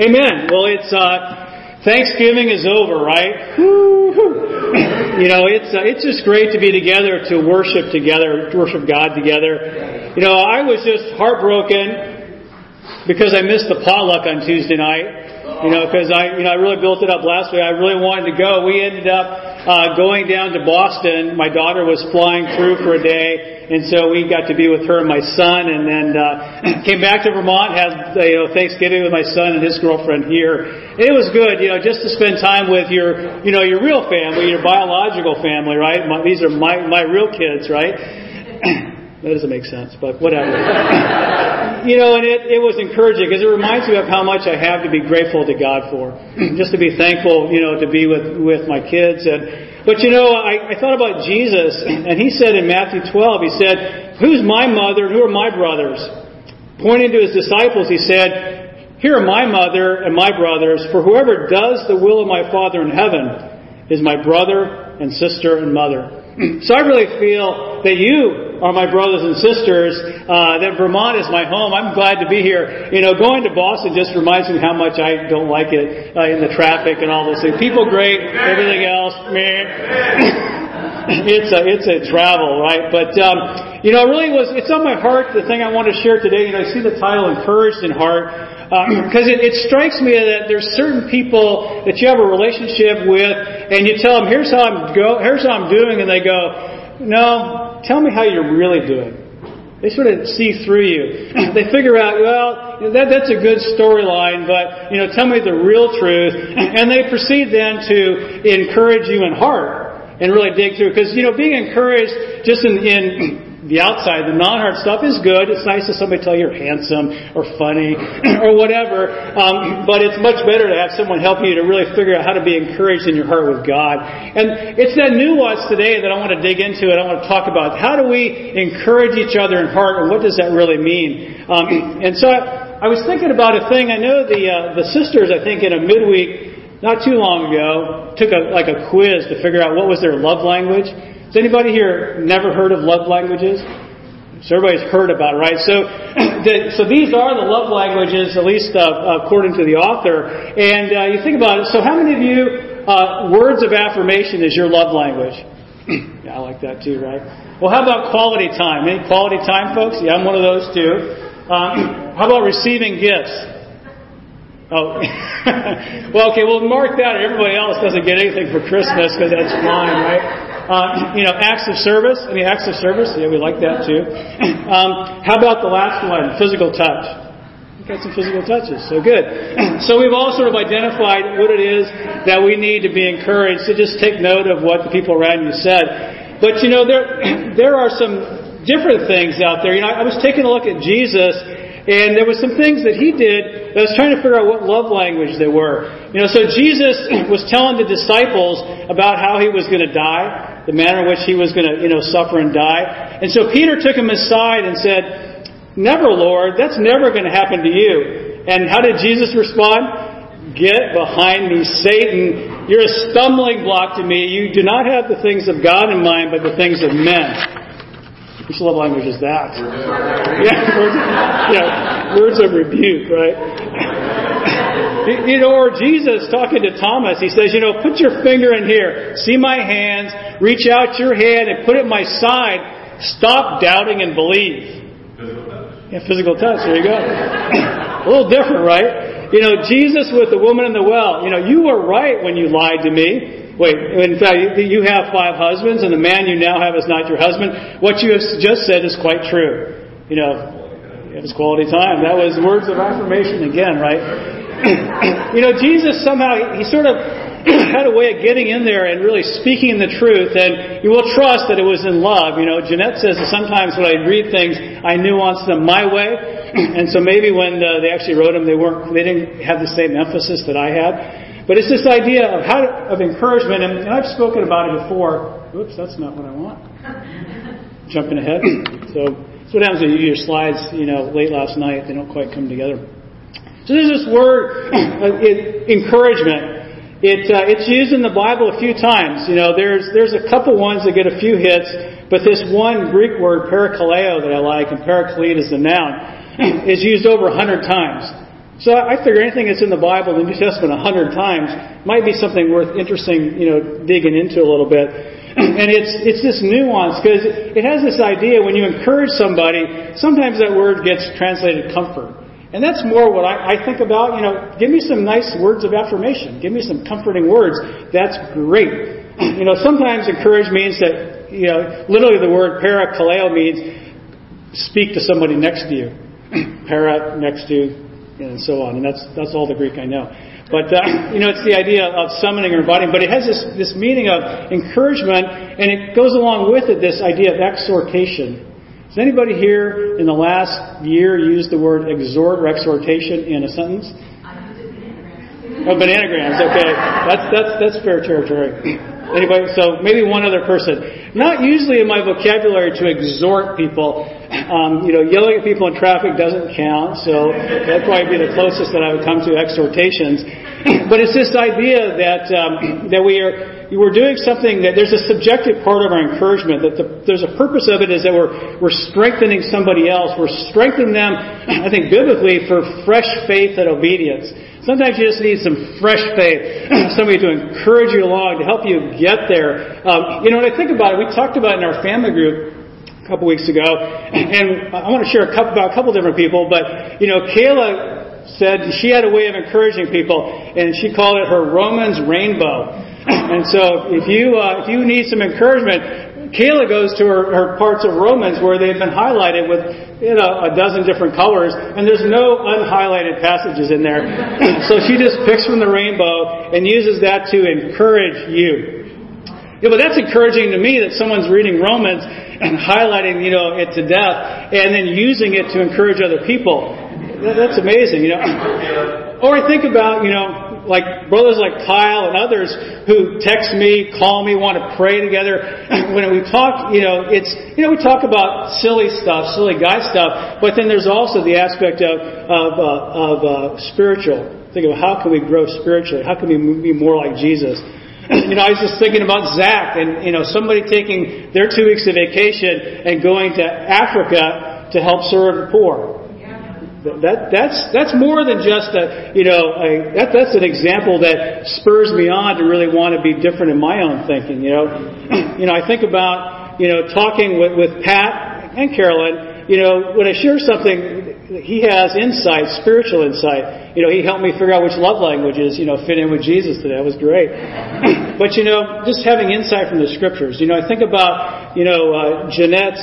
Amen. Well, it's uh, Thanksgiving is over, right? you know, it's uh, it's just great to be together to worship together, to worship God together. You know, I was just heartbroken because I missed the potluck on Tuesday night. You know, because I, you know, I really built it up last week. I really wanted to go. We ended up uh, going down to Boston. My daughter was flying through for a day, and so we got to be with her and my son, and then uh, came back to Vermont. Had you know Thanksgiving with my son and his girlfriend here. And it was good, you know, just to spend time with your, you know, your real family, your biological family, right? My, these are my my real kids, right? That doesn't make sense, but whatever. you know, and it, it was encouraging because it reminds me of how much I have to be grateful to God for. Just to be thankful, you know, to be with, with my kids. And, but you know, I, I thought about Jesus, and he said in Matthew 12, he said, Who's my mother and who are my brothers? Pointing to his disciples, he said, Here are my mother and my brothers, for whoever does the will of my Father in heaven is my brother and sister and mother. So I really feel that you are my brothers and sisters, uh, that Vermont is my home. I'm glad to be here. You know, going to Boston just reminds me how much I don't like it uh, in the traffic and all those things. People great, everything else, man. it's a it's a travel, right? But um, you know, it really was. It's on my heart. The thing I want to share today. You know, I see the title "Encouraged in Heart" because uh, it, it strikes me that there's certain people that you have a relationship with, and you tell them, "Here's how I'm go. Here's how I'm doing," and they go, "No, tell me how you're really doing. They sort of see through you. they figure out, well, that, that's a good storyline, but, you know, tell me the real truth. And they proceed then to encourage you in heart and really dig through. Because, you know, being encouraged just in, in the outside, the non-heart stuff is good. It's nice to somebody tell you you're handsome or funny or whatever. Um, but it's much better to have someone help you to really figure out how to be encouraged in your heart with God. And it's that nuance today that I want to dig into and I want to talk about. How do we encourage each other in heart and what does that really mean? Um, and so I, I, was thinking about a thing. I know the, uh, the sisters, I think in a midweek not too long ago, took a, like a quiz to figure out what was their love language. Has anybody here never heard of love languages? So everybody's heard about it, right? So, the, so these are the love languages, at least uh, according to the author. And uh, you think about it. So, how many of you uh, words of affirmation is your love language? yeah, I like that too, right? Well, how about quality time? Any quality time, folks? Yeah, I'm one of those too. Um, how about receiving gifts? Oh, well, okay. Well, mark that. Everybody else doesn't get anything for Christmas because that's fine, right? Uh, you know, acts of service. Any acts of service? Yeah, we like that too. Um, how about the last one? Physical touch. We've got some physical touches, so good. So we've all sort of identified what it is that we need to be encouraged. So just take note of what the people around you said. But you know, there there are some different things out there. You know, I was taking a look at Jesus and there were some things that he did that I was trying to figure out what love language they were. You know, so Jesus was telling the disciples about how he was going to die, the manner in which he was going to, you know, suffer and die. And so Peter took him aside and said, Never, Lord, that's never going to happen to you. And how did Jesus respond? Get behind me, Satan. You're a stumbling block to me. You do not have the things of God in mind, but the things of men. Which love language is that? Yeah, words, yeah, words of rebuke, right? You know, or Jesus talking to Thomas, he says, you know, put your finger in here, see my hands, reach out your hand and put it in my side. Stop doubting and believe. Yeah, physical touch. There you go. A little different, right? You know, Jesus with the woman in the well. You know, you were right when you lied to me. Wait, in fact, you have five husbands, and the man you now have is not your husband. What you have just said is quite true. You know, it was quality time. That was words of affirmation again, right? You know, Jesus somehow, he sort of had a way of getting in there and really speaking the truth, and you will trust that it was in love. You know, Jeanette says that sometimes when I read things, I nuance them my way, and so maybe when uh, they actually wrote them, they weren't, they didn't have the same emphasis that I had. But it's this idea of how of encouragement, and, and I've spoken about it before. Oops, that's not what I want. Jumping ahead. So that's what happens when you do your slides, you know, late last night. They don't quite come together. So there's this word, uh, encouragement. It, uh, it's used in the Bible a few times. You know, there's there's a couple ones that get a few hits, but this one Greek word, parakaleo, that I like, and paraklete is the noun, is used over a hundred times. So I figure anything that's in the Bible, the New Testament, a hundred times, might be something worth interesting, you know, digging into a little bit. And it's it's this nuance because it has this idea when you encourage somebody, sometimes that word gets translated comfort. And that's more what I, I think about. You know, give me some nice words of affirmation. Give me some comforting words. That's great. You know, sometimes encourage means that, you know, literally the word parakaleo means speak to somebody next to you. Para, next to, and so on. And that's, that's all the Greek I know. But, uh, you know, it's the idea of summoning or inviting, but it has this, this meaning of encouragement, and it goes along with it this idea of exhortation. Has anybody here in the last year used the word exhort or exhortation in a sentence? Oh, bananagrams. Okay, that's that's that's fair territory. Anybody? So maybe one other person. Not usually in my vocabulary to exhort people. Um, you know, yelling at people in traffic doesn't count, so that'd probably be the closest that I would come to exhortations. But it's this idea that um, that we are we're doing something that there's a subjective part of our encouragement. That the, there's a purpose of it is that we're we're strengthening somebody else. We're strengthening them. I think biblically for fresh faith and obedience. Sometimes you just need some fresh faith, somebody to encourage you along, to help you get there. Um, you know, when I think about it, we talked about in our family group a couple weeks ago, and I want to share a couple, about a couple different people, but, you know, Kayla said she had a way of encouraging people, and she called it her Romans rainbow. And so if you, uh, if you need some encouragement, Kayla goes to her, her parts of Romans where they've been highlighted with you know a dozen different colors, and there's no unhighlighted passages in there. so she just picks from the rainbow and uses that to encourage you. Yeah, but that's encouraging to me that someone's reading Romans and highlighting, you know, it to death and then using it to encourage other people. That, that's amazing, you know. or I think about, you know, like brothers like Kyle and others who text me, call me, want to pray together. when we talk, you know, it's you know we talk about silly stuff, silly guy stuff, but then there's also the aspect of of, uh, of uh, spiritual. Think of how can we grow spiritually? How can we be more like Jesus? you know, I was just thinking about Zach and you know somebody taking their two weeks of vacation and going to Africa to help serve the poor. That, that's, that's more than just a, you know, a, that, that's an example that spurs me on to really want to be different in my own thinking, you know. you know, I think about, you know, talking with, with Pat and Carolyn, you know, when I share something, he has insight, spiritual insight. You know, he helped me figure out which love languages, you know, fit in with Jesus today. That was great. but, you know, just having insight from the scriptures. You know, I think about, you know, uh, Jeanette's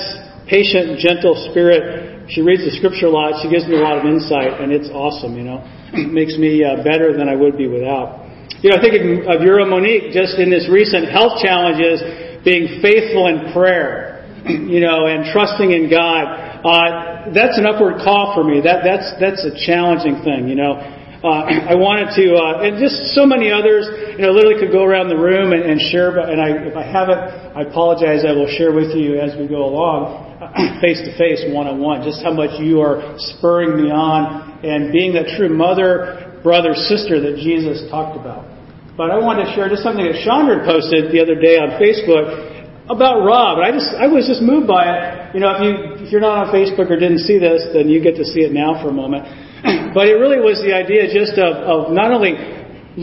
patient, gentle spirit she reads the scripture a lot. She gives me a lot of insight, and it's awesome. You know, it makes me uh, better than I would be without. You know, I think of Euro Monique just in this recent health challenges, being faithful in prayer, you know, and trusting in God. Uh, that's an upward call for me. That that's that's a challenging thing. You know, uh, I wanted to, uh, and just so many others, you know, literally could go around the room and, and share, and I, if I haven't, I apologize, I will share with you as we go along, face to face, one on one, just how much you are spurring me on and being that true mother, brother, sister that Jesus talked about. But I wanted to share just something that Chandra posted the other day on Facebook about Rob. I just, I was just moved by it. You know, if you, if you're not on Facebook or didn't see this, then you get to see it now for a moment. But it really was the idea just of, of not only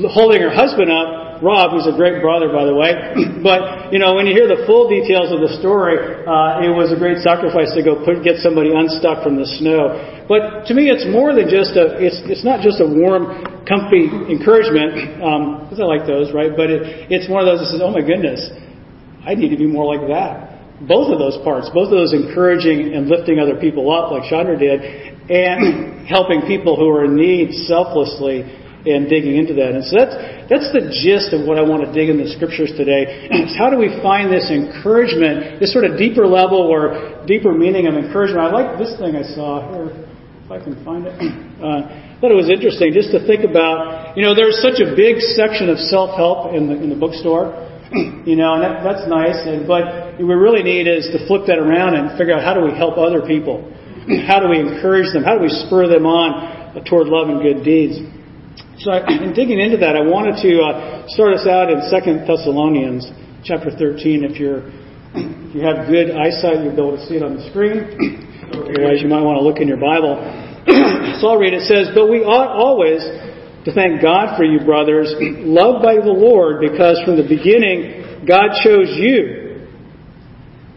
holding her husband up, Rob, who's a great brother, by the way. but you know, when you hear the full details of the story, uh, it was a great sacrifice to go put, get somebody unstuck from the snow. But to me, it's more than just a. It's it's not just a warm, comfy encouragement. Um, I like those, right? But it, it's one of those that says, "Oh my goodness, I need to be more like that." Both of those parts, both of those encouraging and lifting other people up, like Chandra did, and helping people who are in need selflessly and digging into that. And so that's that's the gist of what I want to dig in the scriptures today. It's how do we find this encouragement, this sort of deeper level or deeper meaning of encouragement? I like this thing I saw here, if I can find it. Uh, I thought it was interesting just to think about. You know, there's such a big section of self-help in the in the bookstore. You know, and that, that's nice. And but we really need is to flip that around and figure out how do we help other people how do we encourage them? How do we spur them on toward love and good deeds? So, in digging into that, I wanted to uh, start us out in Second Thessalonians chapter 13. If you're if you have good eyesight, you'll be able to see it on the screen. Otherwise, you might want to look in your Bible. so I'll read it. It says, But we ought always to thank God for you, brothers, loved by the Lord, because from the beginning God chose you.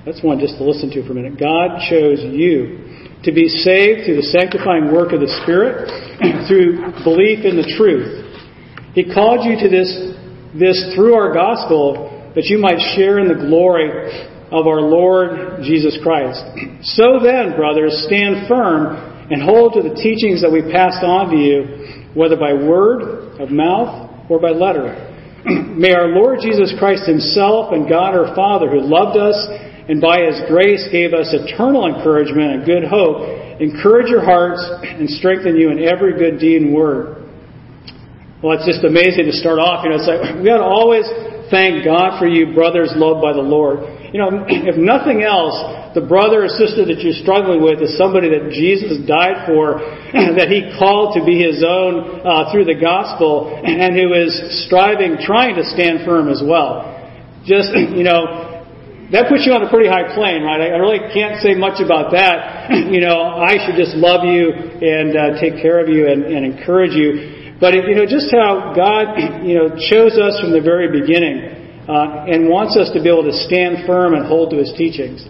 That's one just to listen to for a minute. God chose you to be saved through the sanctifying work of the Spirit, through belief in the truth. He called you to this, this through our gospel that you might share in the glory of our Lord Jesus Christ. So then, brothers, stand firm and hold to the teachings that we passed on to you whether by word, of mouth, or by letter. May our Lord Jesus Christ Himself and God our Father, who loved us and by His grace gave us eternal encouragement and good hope, encourage your hearts and strengthen you in every good deed and word. Well, it's just amazing to start off. You know, it's like we got to always thank God for you, brothers loved by the Lord. You know, if nothing else, the brother or sister that you're struggling with is somebody that Jesus died for, that he called to be his own uh, through the gospel, and who is striving, trying to stand firm as well. Just, you know, that puts you on a pretty high plane, right? I really can't say much about that. You know, I should just love you and uh, take care of you and, and encourage you. But you know, just how God, you know, chose us from the very beginning uh, and wants us to be able to stand firm and hold to His teachings.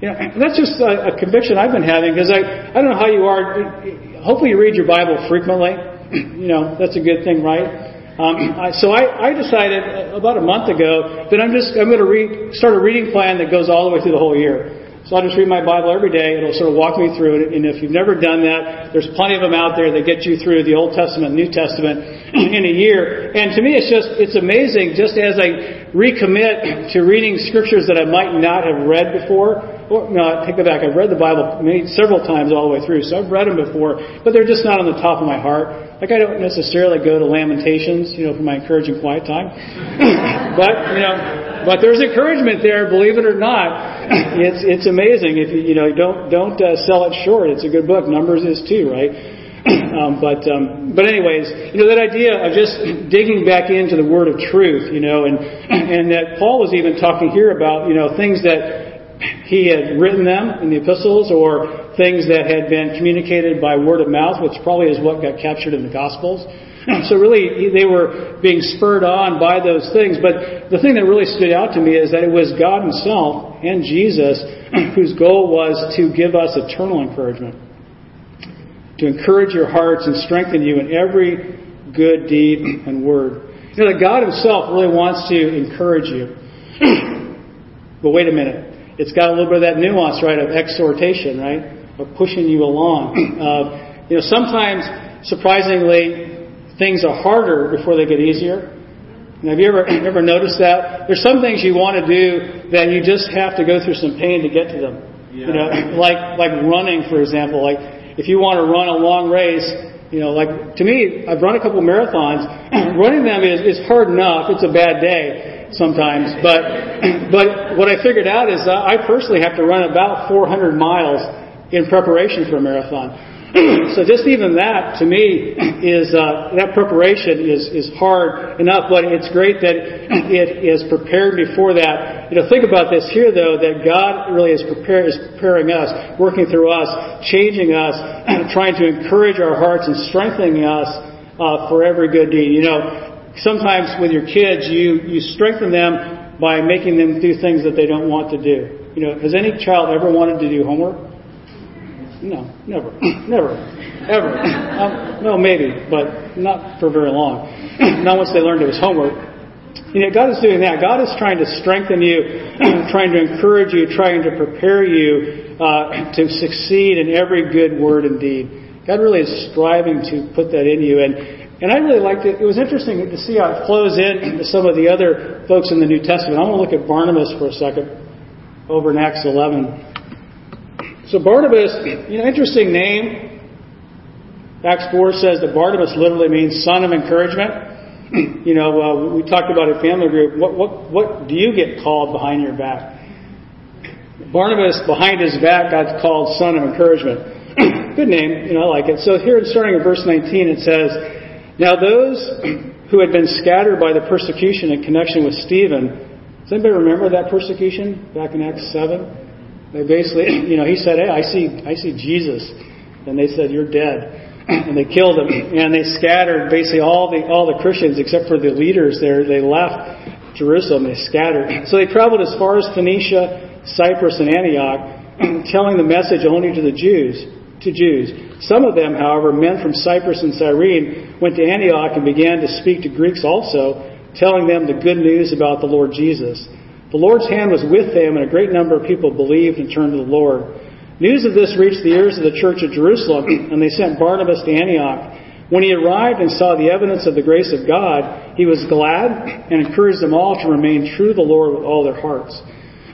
You know, that's just a, a conviction I've been having because I, I don't know how you are. Hopefully, you read your Bible frequently. you know, that's a good thing, right? Um, I, so I, I decided about a month ago that I'm just I'm going to read, start a reading plan that goes all the way through the whole year. So I'll just read my Bible every day. It'll sort of walk me through it. And if you've never done that, there's plenty of them out there that get you through the Old Testament, New Testament in a year. And to me, it's just, it's amazing just as I recommit to reading scriptures that I might not have read before. Or, no, take that back. I've read the Bible many, several times all the way through. So I've read them before, but they're just not on the top of my heart. Like I don't necessarily go to Lamentations, you know, for my encouraging quiet time. but, you know, but there's encouragement there, believe it or not. It's it's amazing if you you know don't don't uh, sell it short. It's a good book. Numbers is too, right? um, but um, but anyways, you know that idea of just digging back into the word of truth, you know, and and that Paul was even talking here about you know things that he had written them in the epistles or things that had been communicated by word of mouth, which probably is what got captured in the Gospels. So really, they were being spurred on by those things. But the thing that really stood out to me is that it was God Himself and Jesus whose goal was to give us eternal encouragement, to encourage your hearts and strengthen you in every good deed and word. You know, that God Himself really wants to encourage you. but wait a minute. It's got a little bit of that nuance, right, of exhortation, right? Of pushing you along. Uh, you know, sometimes, surprisingly, things are harder before they get easier. And have you ever ever noticed that? There's some things you want to do that you just have to go through some pain to get to them. Yeah. You know, like like running, for example. Like if you want to run a long race, you know, like to me, I've run a couple marathons. Running them is, is hard enough. It's a bad day sometimes, but but what I figured out is I personally have to run about 400 miles in preparation for a marathon. so just even that to me is uh, that preparation is is hard enough, but it's great that it is prepared before that. You know, think about this here though that God really is prepare, is preparing us, working through us, changing us, trying to encourage our hearts and strengthening us uh, for every good deed. You know, sometimes with your kids, you you strengthen them by making them do things that they don't want to do. You know, has any child ever wanted to do homework? No, never, never, ever. Um, no, maybe, but not for very long. not once they learned it was homework. You know, God is doing that. God is trying to strengthen you, trying to encourage you, trying to prepare you uh, to succeed in every good word and deed. God really is striving to put that in you. And, and I really liked it. It was interesting to see how it flows in to some of the other folks in the New Testament. I want to look at Barnabas for a second over in Acts 11. So Barnabas, you know, interesting name. Acts 4 says that Barnabas literally means son of encouragement. you know, uh, we talked about a family group. What, what, what do you get called behind your back? Barnabas, behind his back, got called son of encouragement. Good name, you know, I like it. So here, starting in verse 19, it says, Now those who had been scattered by the persecution in connection with Stephen, does anybody remember that persecution back in Acts 7? They basically, you know, he said, "Hey, I see, I see Jesus And they said, You're dead. And they killed him. And they scattered basically all the, all the Christians except for the leaders there. They left Jerusalem. They scattered. So they traveled as far as Phoenicia, Cyprus, and Antioch, telling the message only to the Jews, to Jews. Some of them, however, men from Cyprus and Cyrene, went to Antioch and began to speak to Greeks also, telling them the good news about the Lord Jesus. The Lord's hand was with them, and a great number of people believed and turned to the Lord. News of this reached the ears of the church at Jerusalem, and they sent Barnabas to Antioch. When he arrived and saw the evidence of the grace of God, he was glad and encouraged them all to remain true to the Lord with all their hearts.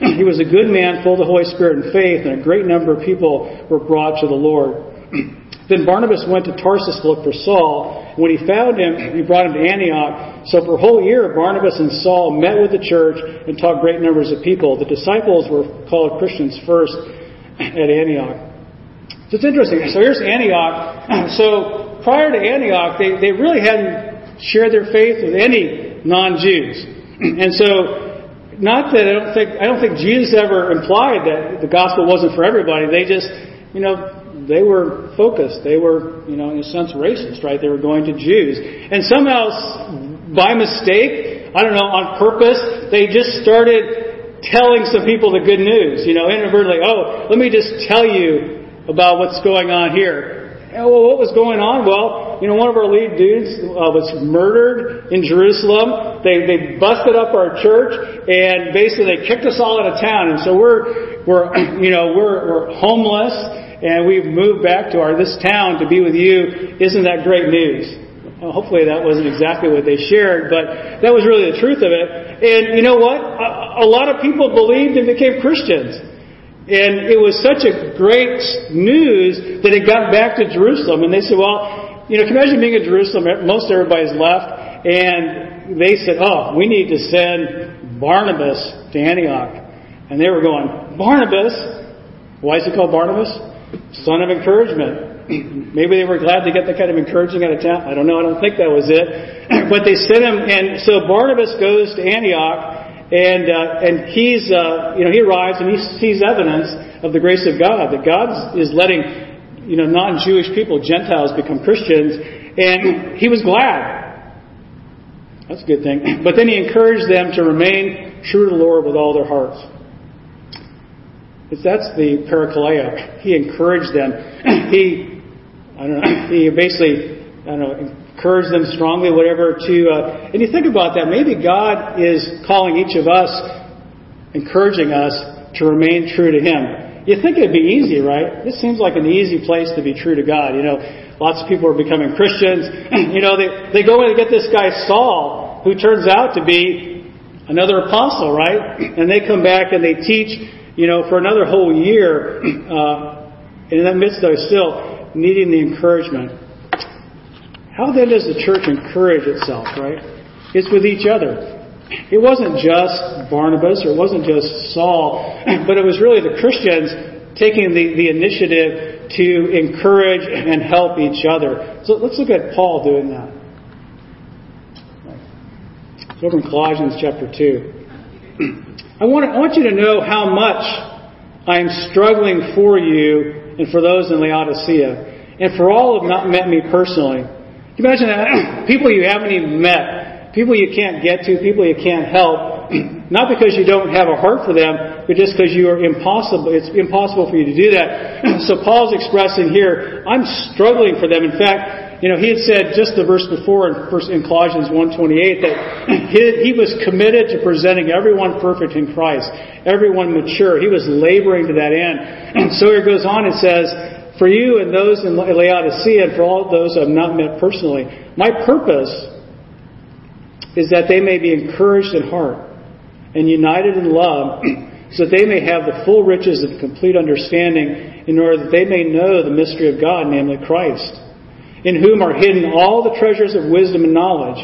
He was a good man, full of the Holy Spirit and faith, and a great number of people were brought to the Lord. Then Barnabas went to Tarsus to look for Saul. When he found him, he brought him to Antioch. So for a whole year, Barnabas and Saul met with the church and taught great numbers of people. The disciples were called Christians first at Antioch. So it's interesting. So here's Antioch. So prior to Antioch, they, they really hadn't shared their faith with any non-Jews. And so, not that I don't think I don't think Jesus ever implied that the gospel wasn't for everybody. They just, you know, they were focused. They were, you know, in a sense, racist, right? They were going to Jews, and somehow, by mistake, I don't know, on purpose, they just started telling some people the good news, you know, inadvertently, oh, let me just tell you about what's going on here. And, well, what was going on? Well, you know, one of our lead dudes uh, was murdered in Jerusalem. They they busted up our church and basically they kicked us all out of town. And so we're we're you know we're we're homeless and we've moved back to our this town to be with you. Isn't that great news? Well, hopefully that wasn't exactly what they shared, but that was really the truth of it. And you know what? A, a lot of people believed and became Christians. And it was such a great news that it got back to Jerusalem. And they said, well, you know, can you imagine being in Jerusalem? Most everybody's left. And they said, oh, we need to send Barnabas to Antioch. And they were going, Barnabas? Why is he called Barnabas? Son of encouragement. Maybe they were glad to get that kind of encouraging out of town. I don't know. I don't think that was it. but they sent him, and so Barnabas goes to Antioch, and uh, and he's uh, you know he arrives and he sees evidence of the grace of God that God is letting you know non-Jewish people, Gentiles, become Christians, and he was glad. That's a good thing. But then he encouraged them to remain true to the Lord with all their hearts. That's the parakaleo. He encouraged them. He I don't know, he basically, I don't know, encourage them strongly, whatever, to, uh, and you think about that, maybe God is calling each of us, encouraging us to remain true to Him. You think it'd be easy, right? This seems like an easy place to be true to God. You know, lots of people are becoming Christians. you know, they, they go in and get this guy Saul, who turns out to be another apostle, right? And they come back and they teach, you know, for another whole year. Uh, and in that midst, though, still, needing the encouragement. How then does the church encourage itself, right? It's with each other. It wasn't just Barnabas or it wasn't just Saul, but it was really the Christians taking the, the initiative to encourage and help each other. So let's look at Paul doing that. It's over in Colossians chapter 2. I want, I want you to know how much I'm struggling for you and for those in Laodicea, and for all who have not met me personally. Can you imagine that? people you haven't even met, people you can't get to, people you can't help, not because you don't have a heart for them, but just because you are impossible. It's impossible for you to do that. So Paul's expressing here, I'm struggling for them. In fact, you know, he had said just the verse before in, in Colossians 1.28 that he, he was committed to presenting everyone perfect in Christ, everyone mature. He was laboring to that end. And so he goes on and says, for you and those in Laodicea and for all those I've not met personally, my purpose is that they may be encouraged in heart and united in love so that they may have the full riches of complete understanding in order that they may know the mystery of God, namely Christ in whom are hidden all the treasures of wisdom and knowledge.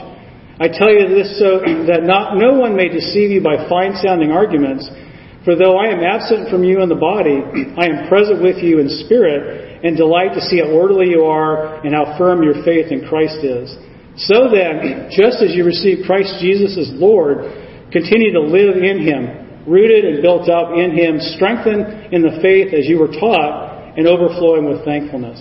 I tell you this so that not, no one may deceive you by fine sounding arguments. For though I am absent from you in the body, I am present with you in spirit, and delight to see how orderly you are and how firm your faith in Christ is. So then, just as you received Christ Jesus as Lord, continue to live in Him, rooted and built up in Him, strengthened in the faith as you were taught, and overflowing with thankfulness.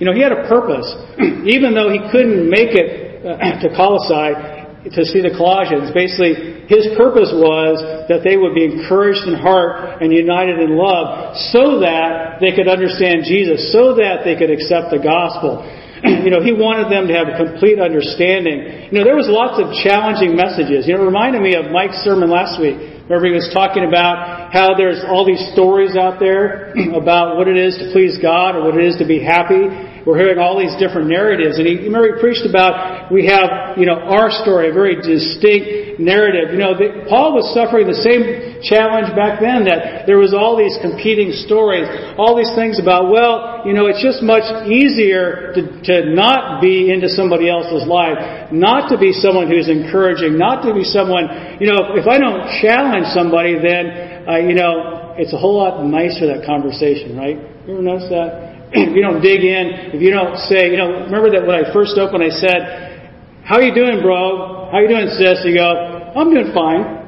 You know, he had a purpose. Even though he couldn't make it uh, to Colossae to see the Colossians, basically his purpose was that they would be encouraged in heart and united in love so that they could understand Jesus, so that they could accept the gospel. you know, he wanted them to have a complete understanding. You know, there was lots of challenging messages. You know, it reminded me of Mike's sermon last week. Remember he was talking about how there's all these stories out there about what it is to please God or what it is to be happy. We're hearing all these different narratives. And he, remember he preached about we have, you know, our story, a very distinct narrative. You know, the, Paul was suffering the same challenge back then that there was all these competing stories, all these things about, well, you know, it's just much easier to, to not be into somebody else's life, not to be someone who's encouraging, not to be someone, you know, if I don't challenge somebody, then, uh, you know, it's a whole lot nicer that conversation, right? You ever notice that? If you don't dig in, if you don't say, you know, remember that when I first opened, I said, how you doing, bro? How you doing, sis? You go, I'm doing fine.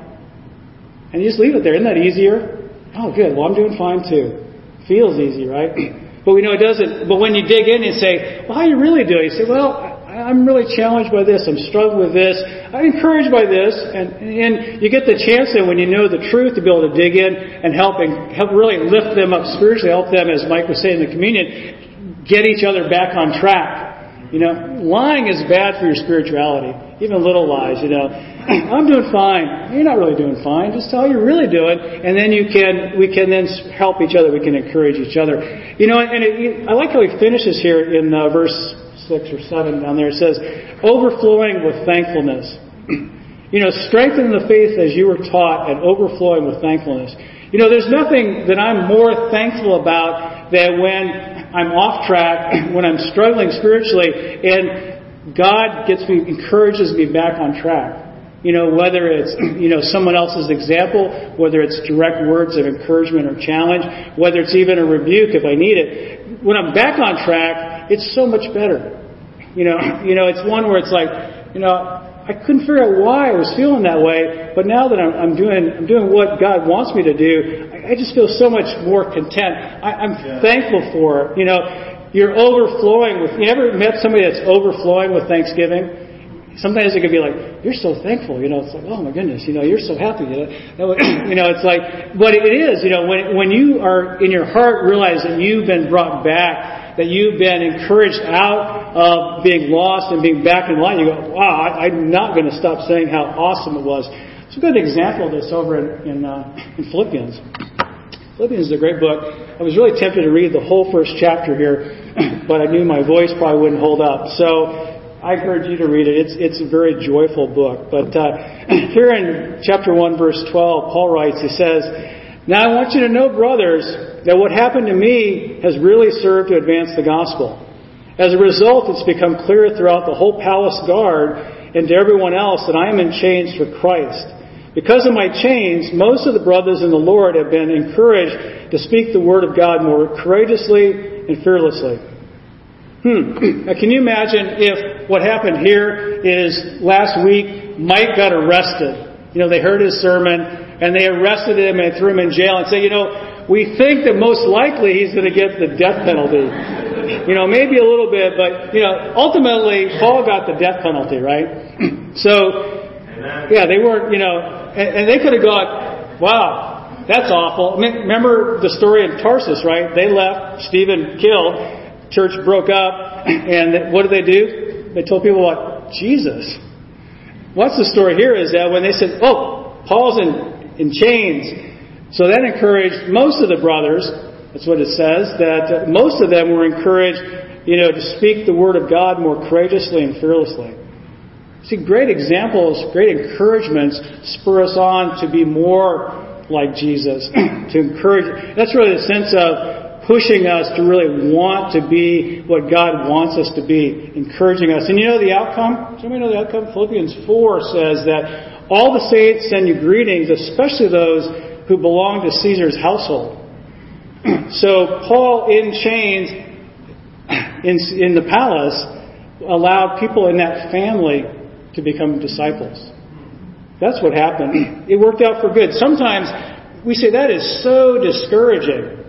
And you just leave it there. Isn't that easier? Oh, good. Well, I'm doing fine too. Feels easy, right? But we know it doesn't. But when you dig in and say, well, how you really doing? You say, well, I'm really challenged by this. I'm struggling with this. I'm encouraged by this. And, and you get the chance then when you know the truth to be able to dig in and help and help really lift them up spiritually, help them, as Mike was saying in the communion, get each other back on track. You know, lying is bad for your spirituality. Even little lies, you know. I'm doing fine. You're not really doing fine. Just tell you're really doing, and then you can we can then help each other. We can encourage each other. You know, and it, I like how he finishes here in uh, verse six or seven down there. It says, overflowing with thankfulness. you know, strengthen the faith as you were taught, and overflowing with thankfulness. You know, there's nothing that I'm more thankful about than when I'm off track, when I'm struggling spiritually, and God gets me, encourages me back on track. You know, whether it's, you know, someone else's example, whether it's direct words of encouragement or challenge, whether it's even a rebuke if I need it. When I'm back on track, it's so much better. You know, you know, it's one where it's like, you know, I couldn't figure out why I was feeling that way, but now that I'm, I'm doing, I'm doing what God wants me to do, I I just feel so much more content. I, I'm yeah. thankful for. You know, you're overflowing with. You ever met somebody that's overflowing with Thanksgiving? Sometimes it can be like, you're so thankful, you know, it's like, oh my goodness, you know, you're so happy, you know, you know, it's like, but it is, you know, when, when you are in your heart realize that you've been brought back, that you've been encouraged out of being lost and being back in line, you go, wow, I, I'm not going to stop saying how awesome it was. It's a good example of this over in, in, uh, in Philippians. Philippians is a great book. I was really tempted to read the whole first chapter here, but I knew my voice probably wouldn't hold up. So I encourage you to read it. It's, it's a very joyful book. But uh, here in chapter 1, verse 12, Paul writes, he says, Now I want you to know, brothers, that what happened to me has really served to advance the gospel. As a result, it's become clear throughout the whole palace guard and to everyone else that I am in chains for Christ. Because of my chains, most of the brothers in the Lord have been encouraged to speak the word of God more courageously and fearlessly. Hmm. Now, can you imagine if what happened here is last week Mike got arrested? You know, they heard his sermon and they arrested him and threw him in jail and say, you know, we think that most likely he's going to get the death penalty. You know, maybe a little bit, but, you know, ultimately Paul got the death penalty, right? so, yeah, they weren't, you know, and, and they could have gone, wow, that's awful. Remember the story in Tarsus, right? They left, Stephen killed, church broke up, and what did they do? They told people about Jesus. What's the story here is that when they said, oh, Paul's in, in chains, so that encouraged most of the brothers, that's what it says, that most of them were encouraged, you know, to speak the word of God more courageously and fearlessly. See, great examples, great encouragements spur us on to be more like Jesus, to encourage. That's really the sense of pushing us to really want to be what God wants us to be, encouraging us. And you know the outcome? Anybody know the outcome? Philippians 4 says that all the saints send you greetings, especially those who belong to Caesar's household. so Paul in chains in, in the palace allowed people in that family to become disciples. That's what happened. It worked out for good. Sometimes we say that is so discouraging,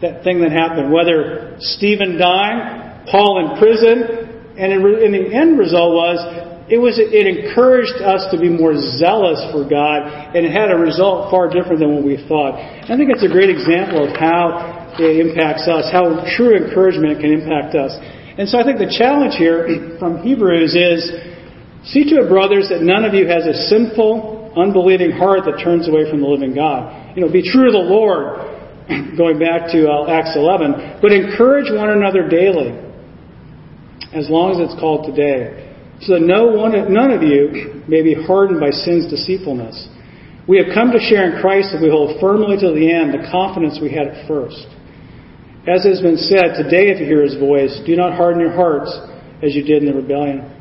that thing that happened, whether Stephen dying Paul in prison, and in the end result was it was it encouraged us to be more zealous for God, and it had a result far different than what we thought. I think it's a great example of how it impacts us, how true encouragement can impact us. And so I think the challenge here from Hebrews is see to it, brothers, that none of you has a sinful, unbelieving heart that turns away from the living God. You know, be true to the Lord, going back to uh, Acts 11, but encourage one another daily, as long as it's called today so that no one, none of you may be hardened by sin's deceitfulness. We have come to share in Christ if we hold firmly to the end the confidence we had at first. As has been said, today if you hear his voice, do not harden your hearts as you did in the rebellion.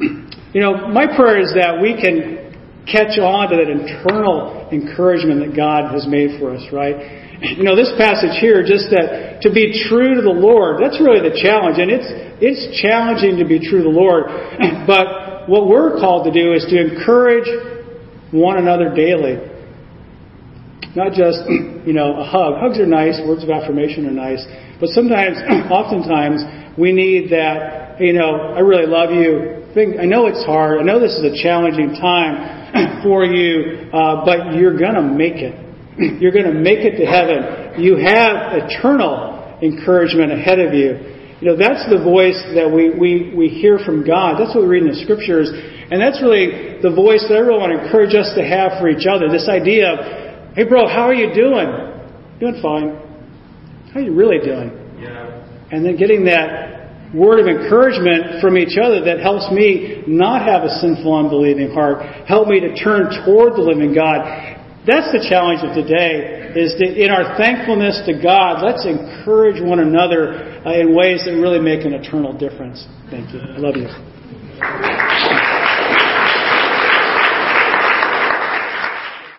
You know, my prayer is that we can catch on to that internal encouragement that God has made for us, right? You know, this passage here, just that to be true to the Lord, that's really the challenge. And it's, it's challenging to be true to the Lord. But what we're called to do is to encourage one another daily. Not just, you know, a hug. Hugs are nice, words of affirmation are nice. But sometimes, oftentimes, we need that, you know, I really love you. I know it's hard. I know this is a challenging time for you, uh, but you're going to make it. You're going to make it to heaven. You have eternal encouragement ahead of you. You know, that's the voice that we, we, we hear from God. That's what we read in the scriptures. And that's really the voice that I really want to encourage us to have for each other. This idea of, hey bro, how are you doing? Doing fine. How are you really doing? Yeah. And then getting that word of encouragement from each other that helps me not have a sinful, unbelieving heart. Help me to turn toward the living God. That's the challenge of today, is that in our thankfulness to God, let's encourage one another uh, in ways that really make an eternal difference. Thank you. I love you.